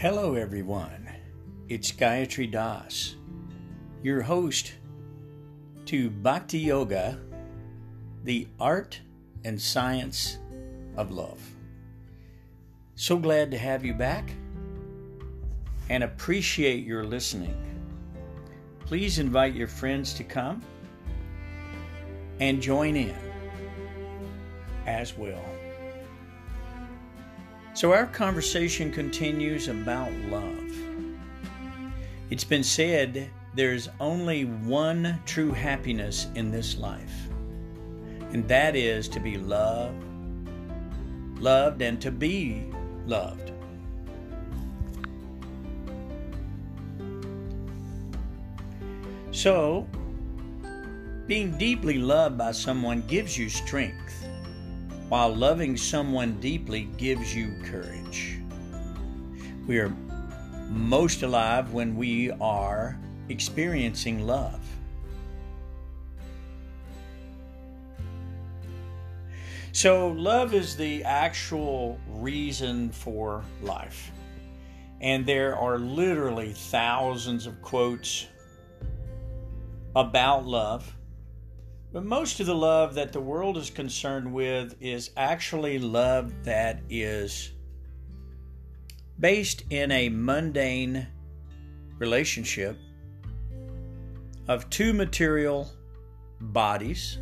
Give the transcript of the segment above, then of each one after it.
Hello, everyone. It's Gayatri Das, your host to Bhakti Yoga, the art and science of love. So glad to have you back and appreciate your listening. Please invite your friends to come and join in as well. So, our conversation continues about love. It's been said there's only one true happiness in this life, and that is to be loved, loved, and to be loved. So, being deeply loved by someone gives you strength, while loving someone deeply gives you courage. We are most alive when we are experiencing love. So, love is the actual reason for life. And there are literally thousands of quotes about love. But most of the love that the world is concerned with is actually love that is based in a mundane relationship of two material bodies.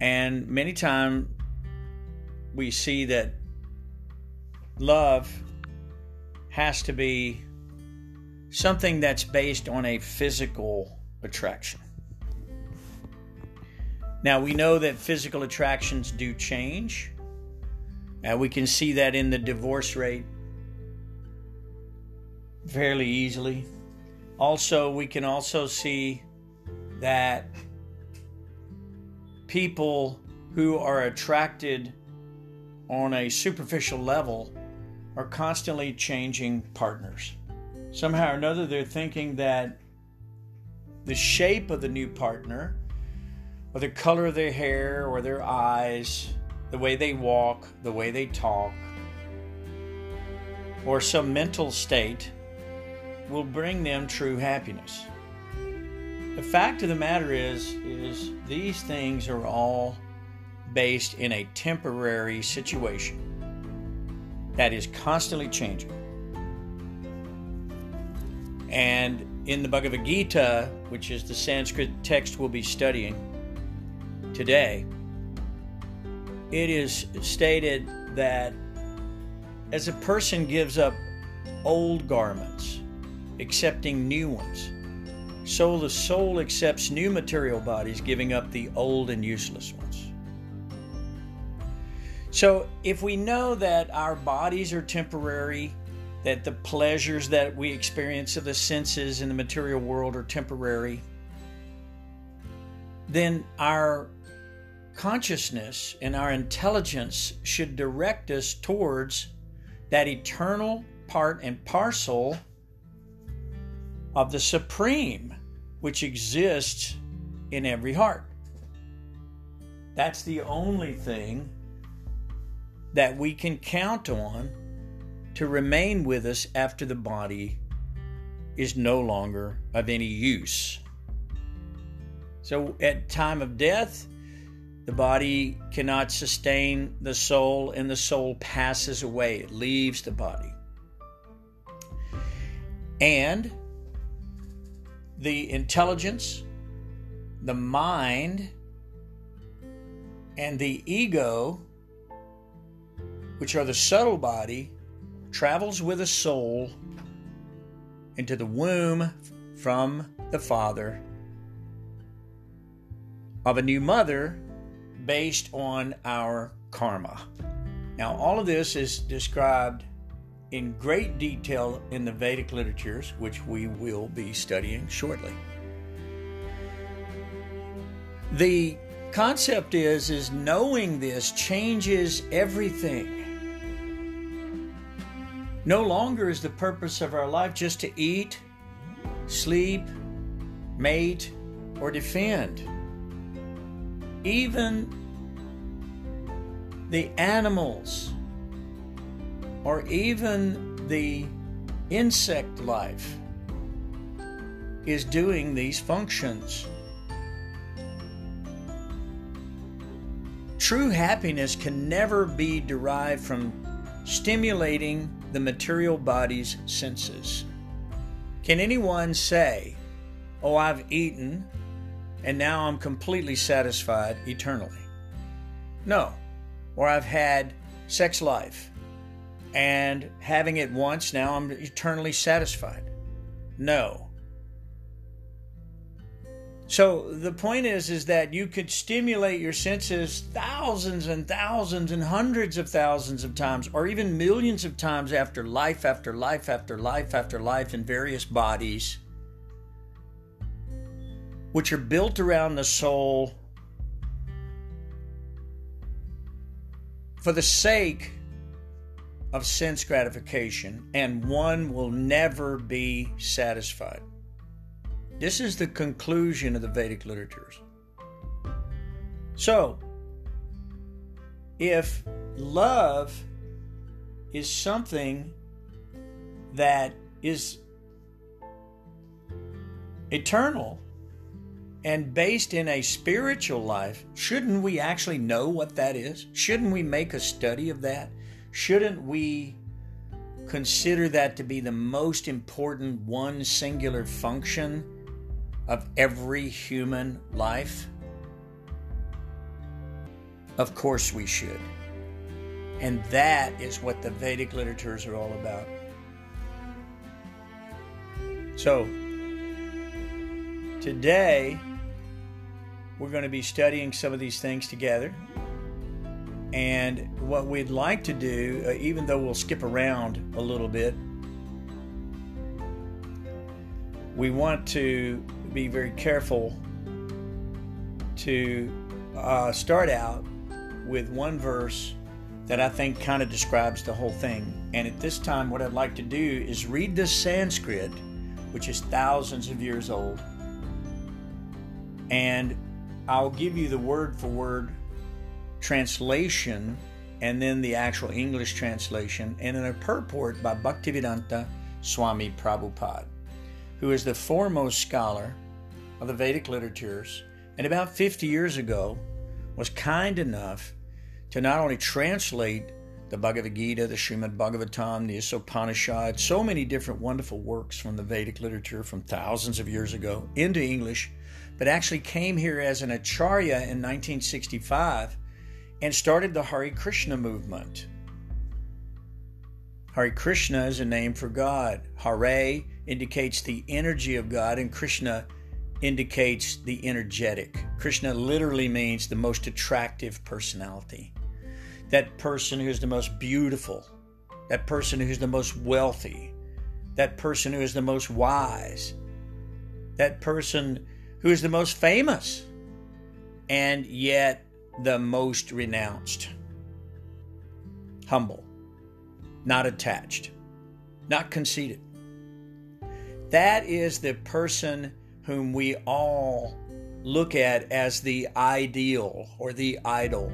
And many times we see that love has to be something that's based on a physical attraction. Now, we know that physical attractions do change. And we can see that in the divorce rate fairly easily. Also, we can also see that people who are attracted on a superficial level are constantly changing partners. Somehow or another, they're thinking that the shape of the new partner, or the color of their hair, or their eyes, the way they walk, the way they talk, or some mental state will bring them true happiness. The fact of the matter is is these things are all based in a temporary situation that is constantly changing. And in the Bhagavad Gita, which is the Sanskrit text we'll be studying today, it is stated that as a person gives up old garments, accepting new ones, so the soul accepts new material bodies, giving up the old and useless ones. So, if we know that our bodies are temporary, that the pleasures that we experience of the senses in the material world are temporary, then our consciousness and our intelligence should direct us towards that eternal part and parcel of the supreme which exists in every heart. That's the only thing that we can count on to remain with us after the body is no longer of any use. So at time of death, the body cannot sustain the soul and the soul passes away. It leaves the body. And the intelligence, the mind, and the ego, which are the subtle body, travels with a soul into the womb from the father of a new mother based on our karma. Now, all of this is described in great detail in the Vedic literatures, which we will be studying shortly. The concept is is knowing this changes everything. No longer is the purpose of our life just to eat, sleep, mate, or defend. Even the animals or even the insect life is doing these functions. True happiness can never be derived from stimulating the material body's senses. Can anyone say, Oh, I've eaten and now I'm completely satisfied eternally? No. Or I've had sex life and having it once, now I'm eternally satisfied. No. So the point is is that you could stimulate your senses thousands and thousands and hundreds of thousands of times or even millions of times after life after life after life after life in various bodies which are built around the soul for the sake of sense gratification and one will never be satisfied. This is the conclusion of the Vedic literatures. So, if love is something that is eternal and based in a spiritual life, shouldn't we actually know what that is? Shouldn't we make a study of that? Shouldn't we consider that to be the most important one singular function of every human life? Of course we should. And that is what the Vedic literatures are all about. So, today we're going to be studying some of these things together. And what we'd like to do, uh, even though we'll skip around a little bit, we want to be very careful to uh, start out with one verse that I think kind of describes the whole thing. And at this time, what I'd like to do is read this Sanskrit, which is thousands of years old, and I'll give you the word for word translation and then the actual English translation, and then a purport by Bhaktivedanta Swami Prabhupada, who is the foremost scholar of the Vedic literatures, and about 50 years ago was kind enough to not only translate the Bhagavad Gita, the Srimad Bhagavatam, the Upanishad, so many different wonderful works from the Vedic literature from thousands of years ago into English, but actually came here as an Acharya in 1965 and started the Hare Krishna movement. Hare Krishna is a name for God. Hare indicates the energy of God, and Krishna indicates the energetic. Krishna literally means the most attractive personality. That person who is the most beautiful, that person who's the most wealthy, that person who is the most wise, that person who is the most famous, and yet the most renounced. Humble, not attached, not conceited. That is the person whom we all look at as the ideal or the idol.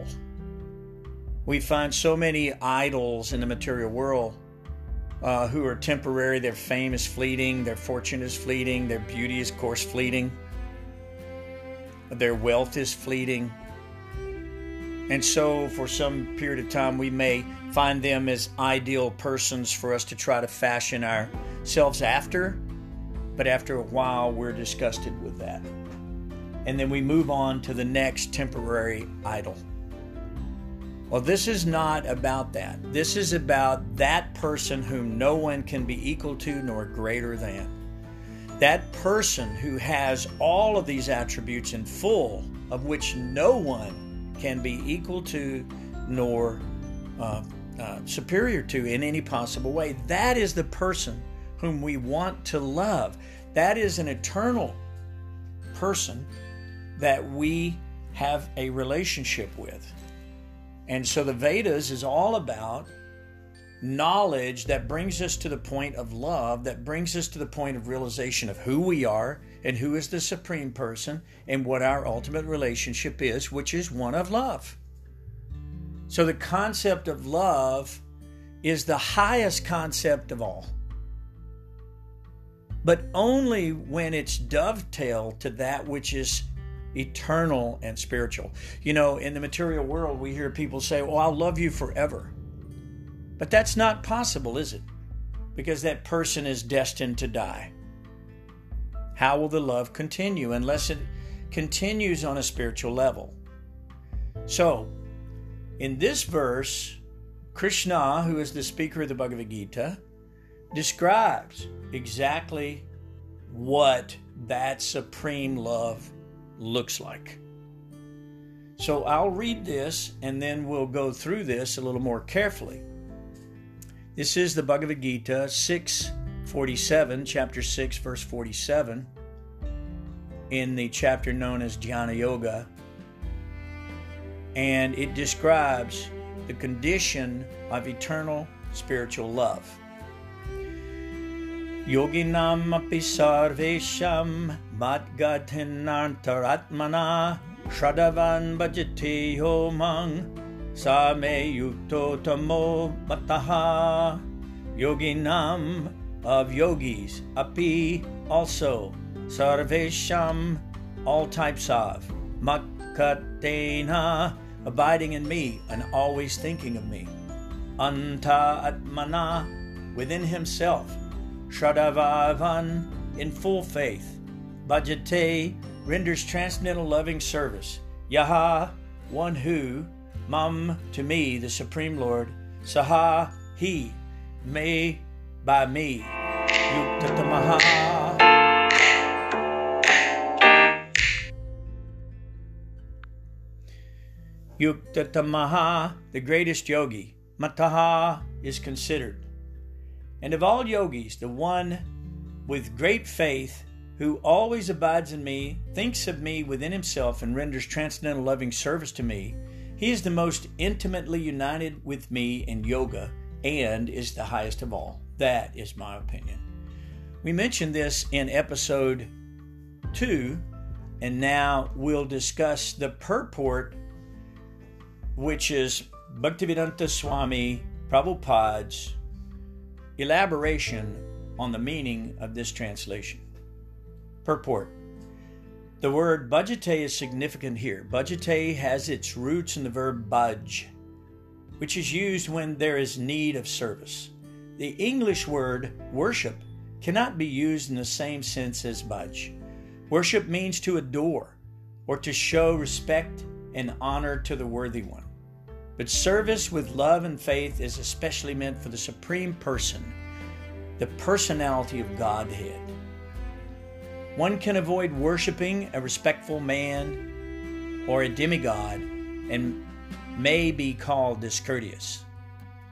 We find so many idols in the material world uh, who are temporary. Their fame is fleeting, their fortune is fleeting, their beauty is, of course, fleeting, their wealth is fleeting. And so, for some period of time, we may find them as ideal persons for us to try to fashion ourselves after. But after a while, we're disgusted with that. And then we move on to the next temporary idol. Well, this is not about that. This is about that person whom no one can be equal to nor greater than. That person who has all of these attributes in full, of which no one can be equal to nor uh, uh, superior to in any possible way. That is the person whom we want to love. That is an eternal person that we have a relationship with. And so the Vedas is all about knowledge that brings us to the point of love, that brings us to the point of realization of who we are and who is the supreme person and what our ultimate relationship is, which is one of love. So the concept of love is the highest concept of all. But only when it's dovetailed to that which is eternal and spiritual. You know, in the material world, we hear people say, oh, Well, I'll love you forever. But that's not possible, is it? Because that person is destined to die. How will the love continue unless it continues on a spiritual level? So, in this verse, Krishna, who is the speaker of the Bhagavad Gita, describes exactly what that supreme love looks like. So I'll read this and then we'll go through this a little more carefully. This is the Bhagavad Gita 647, chapter 6, verse 47, in the chapter known as Jnana Yoga. And it describes the condition of eternal spiritual love. Yoginam api sarvesham matgadhinantaratmana Shadavan bhajate yomang Same yukto tamo mataha Yoginam of yogis Api also. Sarvesham all types of. Makatena abiding in me and always thinking of me. Anta atmana within himself. Shradavavan in full faith. Bhajate renders transcendental loving service. Yaha, one who, Mam, to me, the Supreme Lord, Saha, he, may, by me, Yuktatamaha. Yuktatamaha, the greatest yogi. Mataha is considered. And of all yogis, the one with great faith who always abides in me, thinks of me within himself, and renders transcendental loving service to me, he is the most intimately united with me in yoga and is the highest of all. That is my opinion. We mentioned this in episode two, and now we'll discuss the purport, which is Bhaktivedanta Swami Prabhupada's Elaboration on the meaning of this translation. Purport The word bhajate is significant here. Bhajate has its roots in the verb bhaj, which is used when there is need of service. The English word worship cannot be used in the same sense as bhaj. Worship means to adore or to show respect and honor to the worthy one. But service with love and faith is especially meant for the Supreme Person, the personality of Godhead. One can avoid worshiping a respectful man or a demigod and may be called discourteous.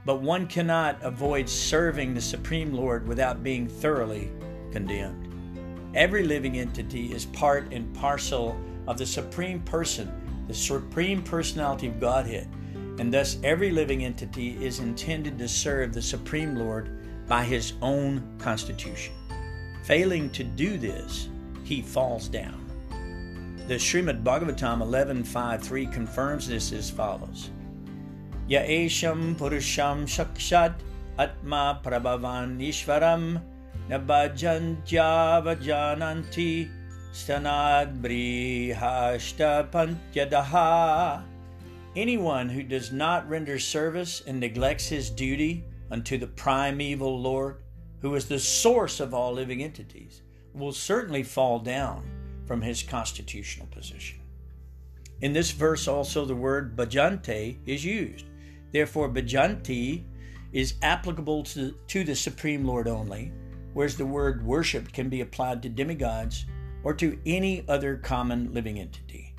But one cannot avoid serving the Supreme Lord without being thoroughly condemned. Every living entity is part and parcel of the Supreme Person, the Supreme Personality of Godhead and thus every living entity is intended to serve the Supreme Lord by his own constitution. Failing to do this, he falls down. The Srimad Bhagavatam 11.5.3 confirms this as follows. Yaesham Purusham Shakshat Atma Prabhavan Ishvaram Nabhajantya Stanad Brihashta Pantyadaha Anyone who does not render service and neglects his duty unto the primeval Lord, who is the source of all living entities, will certainly fall down from his constitutional position. In this verse, also, the word bhajante is used. Therefore, bhajanti is applicable to, to the Supreme Lord only, whereas the word worship can be applied to demigods or to any other common living entity.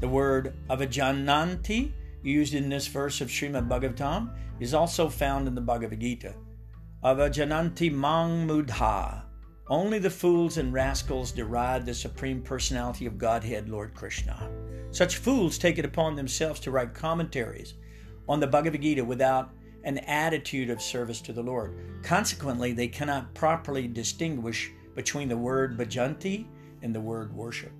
The word avajananti used in this verse of Srimad Bhagavatam is also found in the Bhagavad Gita. Avajananti mang mudha. Only the fools and rascals deride the Supreme Personality of Godhead, Lord Krishna. Such fools take it upon themselves to write commentaries on the Bhagavad Gita without an attitude of service to the Lord. Consequently, they cannot properly distinguish between the word bhajanti and the word worship.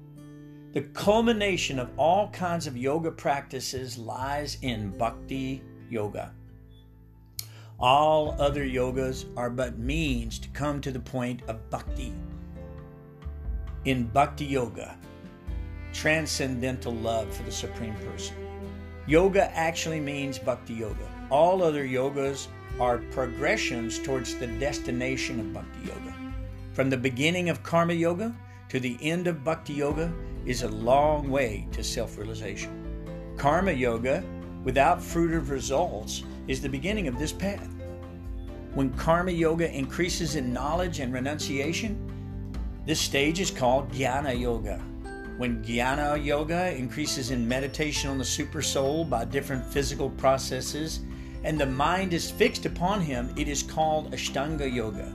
The culmination of all kinds of yoga practices lies in bhakti yoga. All other yogas are but means to come to the point of bhakti. In bhakti yoga, transcendental love for the Supreme Person. Yoga actually means bhakti yoga. All other yogas are progressions towards the destination of bhakti yoga. From the beginning of karma yoga to the end of bhakti yoga is a long way to self realization. Karma yoga, without fruitive results, is the beginning of this path. When karma yoga increases in knowledge and renunciation, this stage is called jnana yoga. When jnana yoga increases in meditation on the super soul by different physical processes and the mind is fixed upon him, it is called Ashtanga yoga.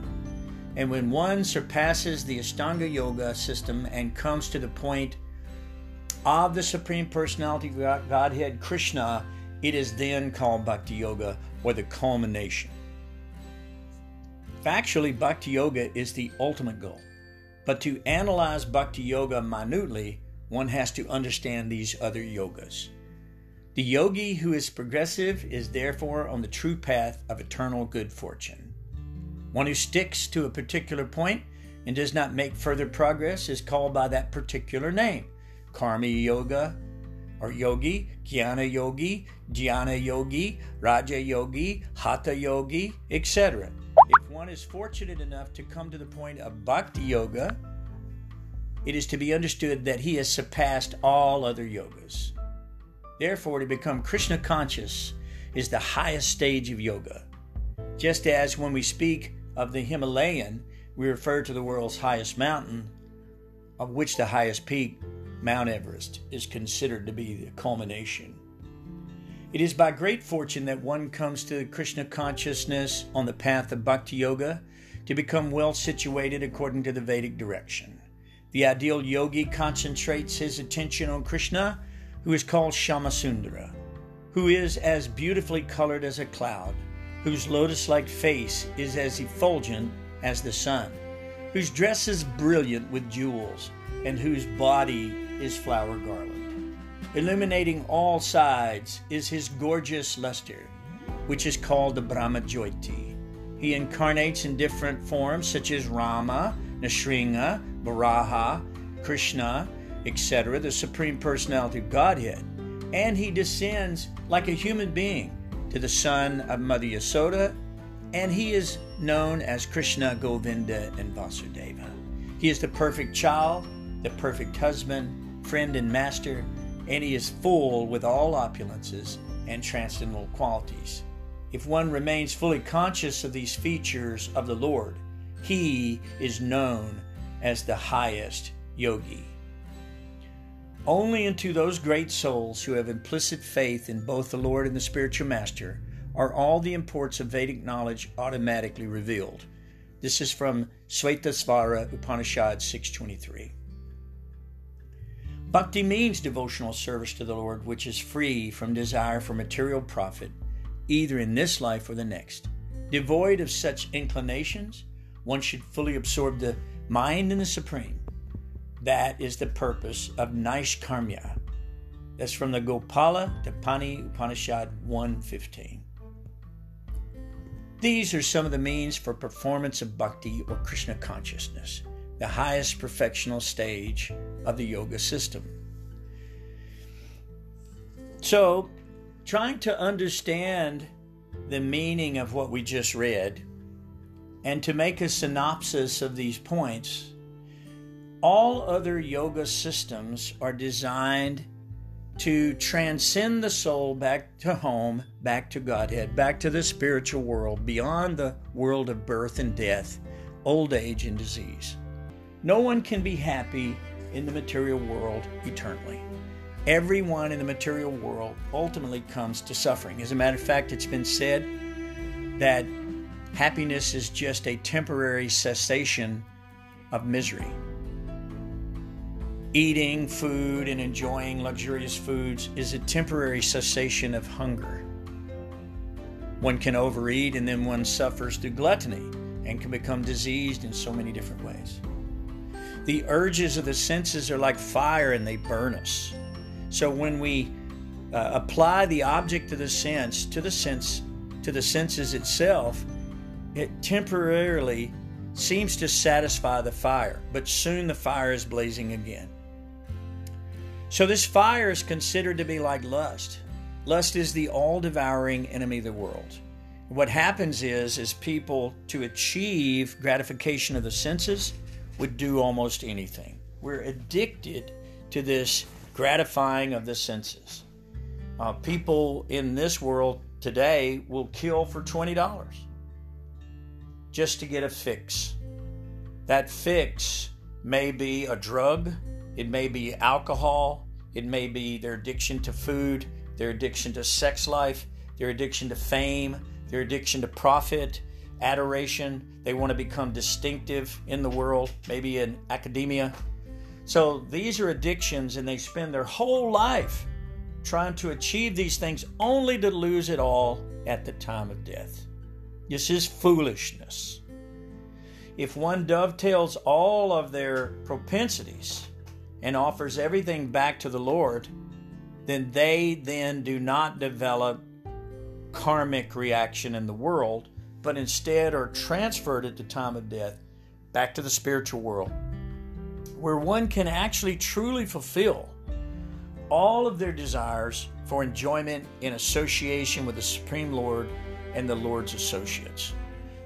And when one surpasses the Ashtanga yoga system and comes to the point of the Supreme Personality Godhead Krishna, it is then called Bhakti Yoga or the culmination. Factually, Bhakti Yoga is the ultimate goal. But to analyze Bhakti Yoga minutely, one has to understand these other yogas. The yogi who is progressive is therefore on the true path of eternal good fortune. One who sticks to a particular point and does not make further progress is called by that particular name Karma Yoga or Yogi, Jnana Yogi, Dhyana Yogi, Raja Yogi, Hatha Yogi, etc. If one is fortunate enough to come to the point of Bhakti Yoga, it is to be understood that he has surpassed all other yogas. Therefore, to become Krishna conscious is the highest stage of yoga. Just as when we speak of the Himalayan, we refer to the world's highest mountain, of which the highest peak, Mount Everest, is considered to be the culmination. It is by great fortune that one comes to Krishna consciousness on the path of bhakti yoga to become well situated according to the Vedic direction. The ideal yogi concentrates his attention on Krishna, who is called Shyamasundara, who is as beautifully colored as a cloud, whose lotus like face is as effulgent as the sun, whose dress is brilliant with jewels, and whose body is flower garland. Illuminating all sides is his gorgeous luster, which is called the Brahmajyoti. He incarnates in different forms such as Rama, Nrsimha, Varaha, Krishna, etc., the Supreme Personality of Godhead. And he descends like a human being to the son of Mother Yasoda, and he is known as Krishna, Govinda, and Vasudeva. He is the perfect child, the perfect husband, friend, and master, and he is full with all opulences and transcendental qualities. If one remains fully conscious of these features of the Lord, he is known as the highest yogi. Only unto those great souls who have implicit faith in both the Lord and the spiritual master are all the imports of Vedic knowledge automatically revealed. This is from Svetasvara Upanishad 623. Bhakti means devotional service to the Lord, which is free from desire for material profit, either in this life or the next. Devoid of such inclinations, one should fully absorb the mind in the Supreme. That is the purpose of Naishkarmya. That's from the Gopala Tapani Upanishad 115. These are some of the means for performance of bhakti or Krishna consciousness the highest perfectional stage of the yoga system. So, trying to understand the meaning of what we just read and to make a synopsis of these points, all other yoga systems are designed to transcend the soul back to home, back to Godhead, back to the spiritual world, beyond the world of birth and death, old age and disease. No one can be happy in the material world eternally. Everyone in the material world ultimately comes to suffering. As a matter of fact, it's been said that happiness is just a temporary cessation of misery. Eating food and enjoying luxurious foods is a temporary cessation of hunger. One can overeat and then one suffers through gluttony and can become diseased in so many different ways. The urges of the senses are like fire and they burn us. So when we uh, apply the object of the sense to the sense to the senses itself, it temporarily seems to satisfy the fire, but soon the fire is blazing again. So, this fire is considered to be like lust. Lust is the all devouring enemy of the world. What happens is, is people to achieve gratification of the senses would do almost anything. We're addicted to this gratifying of the senses. Uh, people in this world today will kill for $20 just to get a fix. That fix may be a drug, it may be alcohol, it may be their addiction to food, their addiction to sex life, their addiction to fame, their addiction to profit, adoration. They want to become distinctive in the world, maybe in academia. So these are addictions, and they spend their whole life trying to achieve these things only to lose it all at the time of death. This is foolishness. If one dovetails all of their propensities and offers everything back to the Lord, then they then do not develop karmic reaction in the world, but instead are transferred at the time of death back to the spiritual world, where one can actually truly fulfill all of their desires for enjoyment in association with the Supreme Lord and the Lord's associates.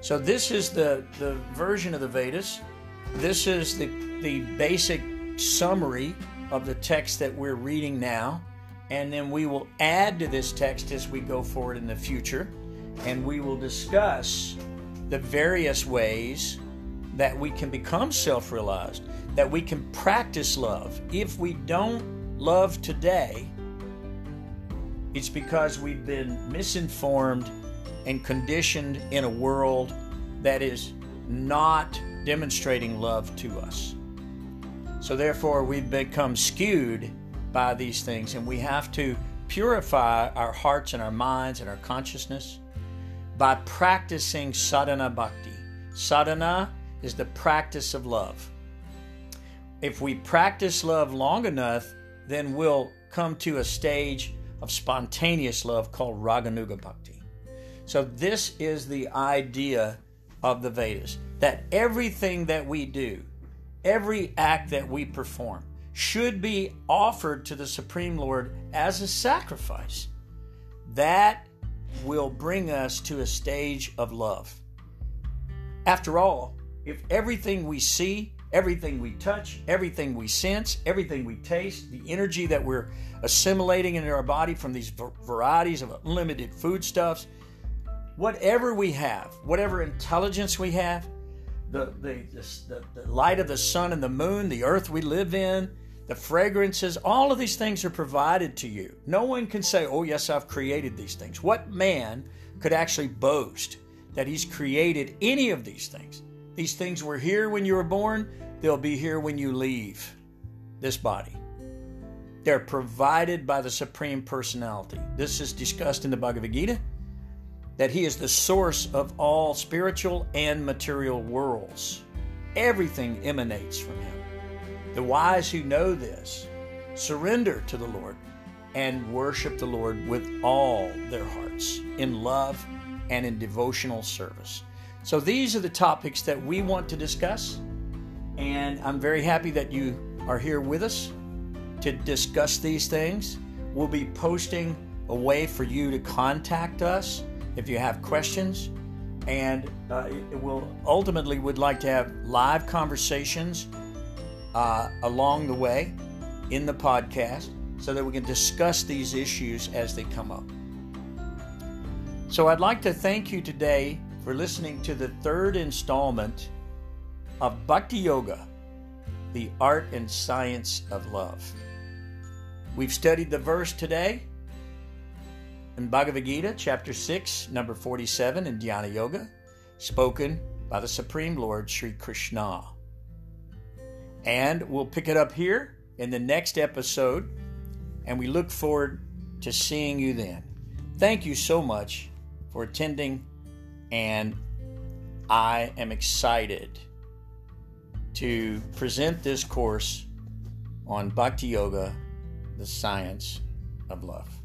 So, this is the, the version of the Vedas. This is the, the basic summary of the text that we're reading now and then we will add to this text as we go forward in the future, and we will discuss the various ways that we can become self realized, that we can practice love. If we don't love today, it's because we've been misinformed and conditioned in a world that is not demonstrating love to us. So, therefore, we've become skewed by these things, and we have to purify our hearts and our minds and our consciousness by practicing sadhana bhakti. Sadhana is the practice of love. If we practice love long enough, then we'll come to a stage of spontaneous love called raganuga bhakti. So, this is the idea of the Vedas that everything that we do, every act that we perform, should be offered to the Supreme Lord as a sacrifice. That will bring us to a stage of love. After all, if everything we see, everything we touch, everything we sense, everything we taste, the energy that we're assimilating into our body from these varieties of unlimited foodstuffs, whatever we have, whatever intelligence we have, the, the, the, the, light of the sun and the moon, the earth we live in, the fragrances, all of these things are provided to you. No one can say, Oh, yes, I've created these things. What man could actually boast that he's created any of these things? These things were here when you were born, they'll be here when you leave this body. They're provided by the Supreme Personality. This is discussed in the Bhagavad Gita that He is the source of all spiritual and material worlds. Everything emanates from Him. The wise who know this surrender to the Lord and worship the Lord with all their hearts in love and in devotional service. So, these are the topics that we want to discuss, and I'm very happy that you are here with us to discuss these things. We'll be posting a way for you to contact us if you have questions, and uh, we'll ultimately would like to have live conversations uh, along the way in the podcast so that we can discuss these issues as they come up. So I'd like to thank you today for listening to the third installment of Bhakti Yoga, the art and science of love. We've studied the verse today in Bhagavad Gita, chapter 6, number 47 in Dhyana Yoga, spoken by the Supreme Lord Sri Krishna. And we'll pick it up here in the next episode, and we look forward to seeing you then. Thank you so much for attending, and I am excited to present this course on Bhakti Yoga, the science of love.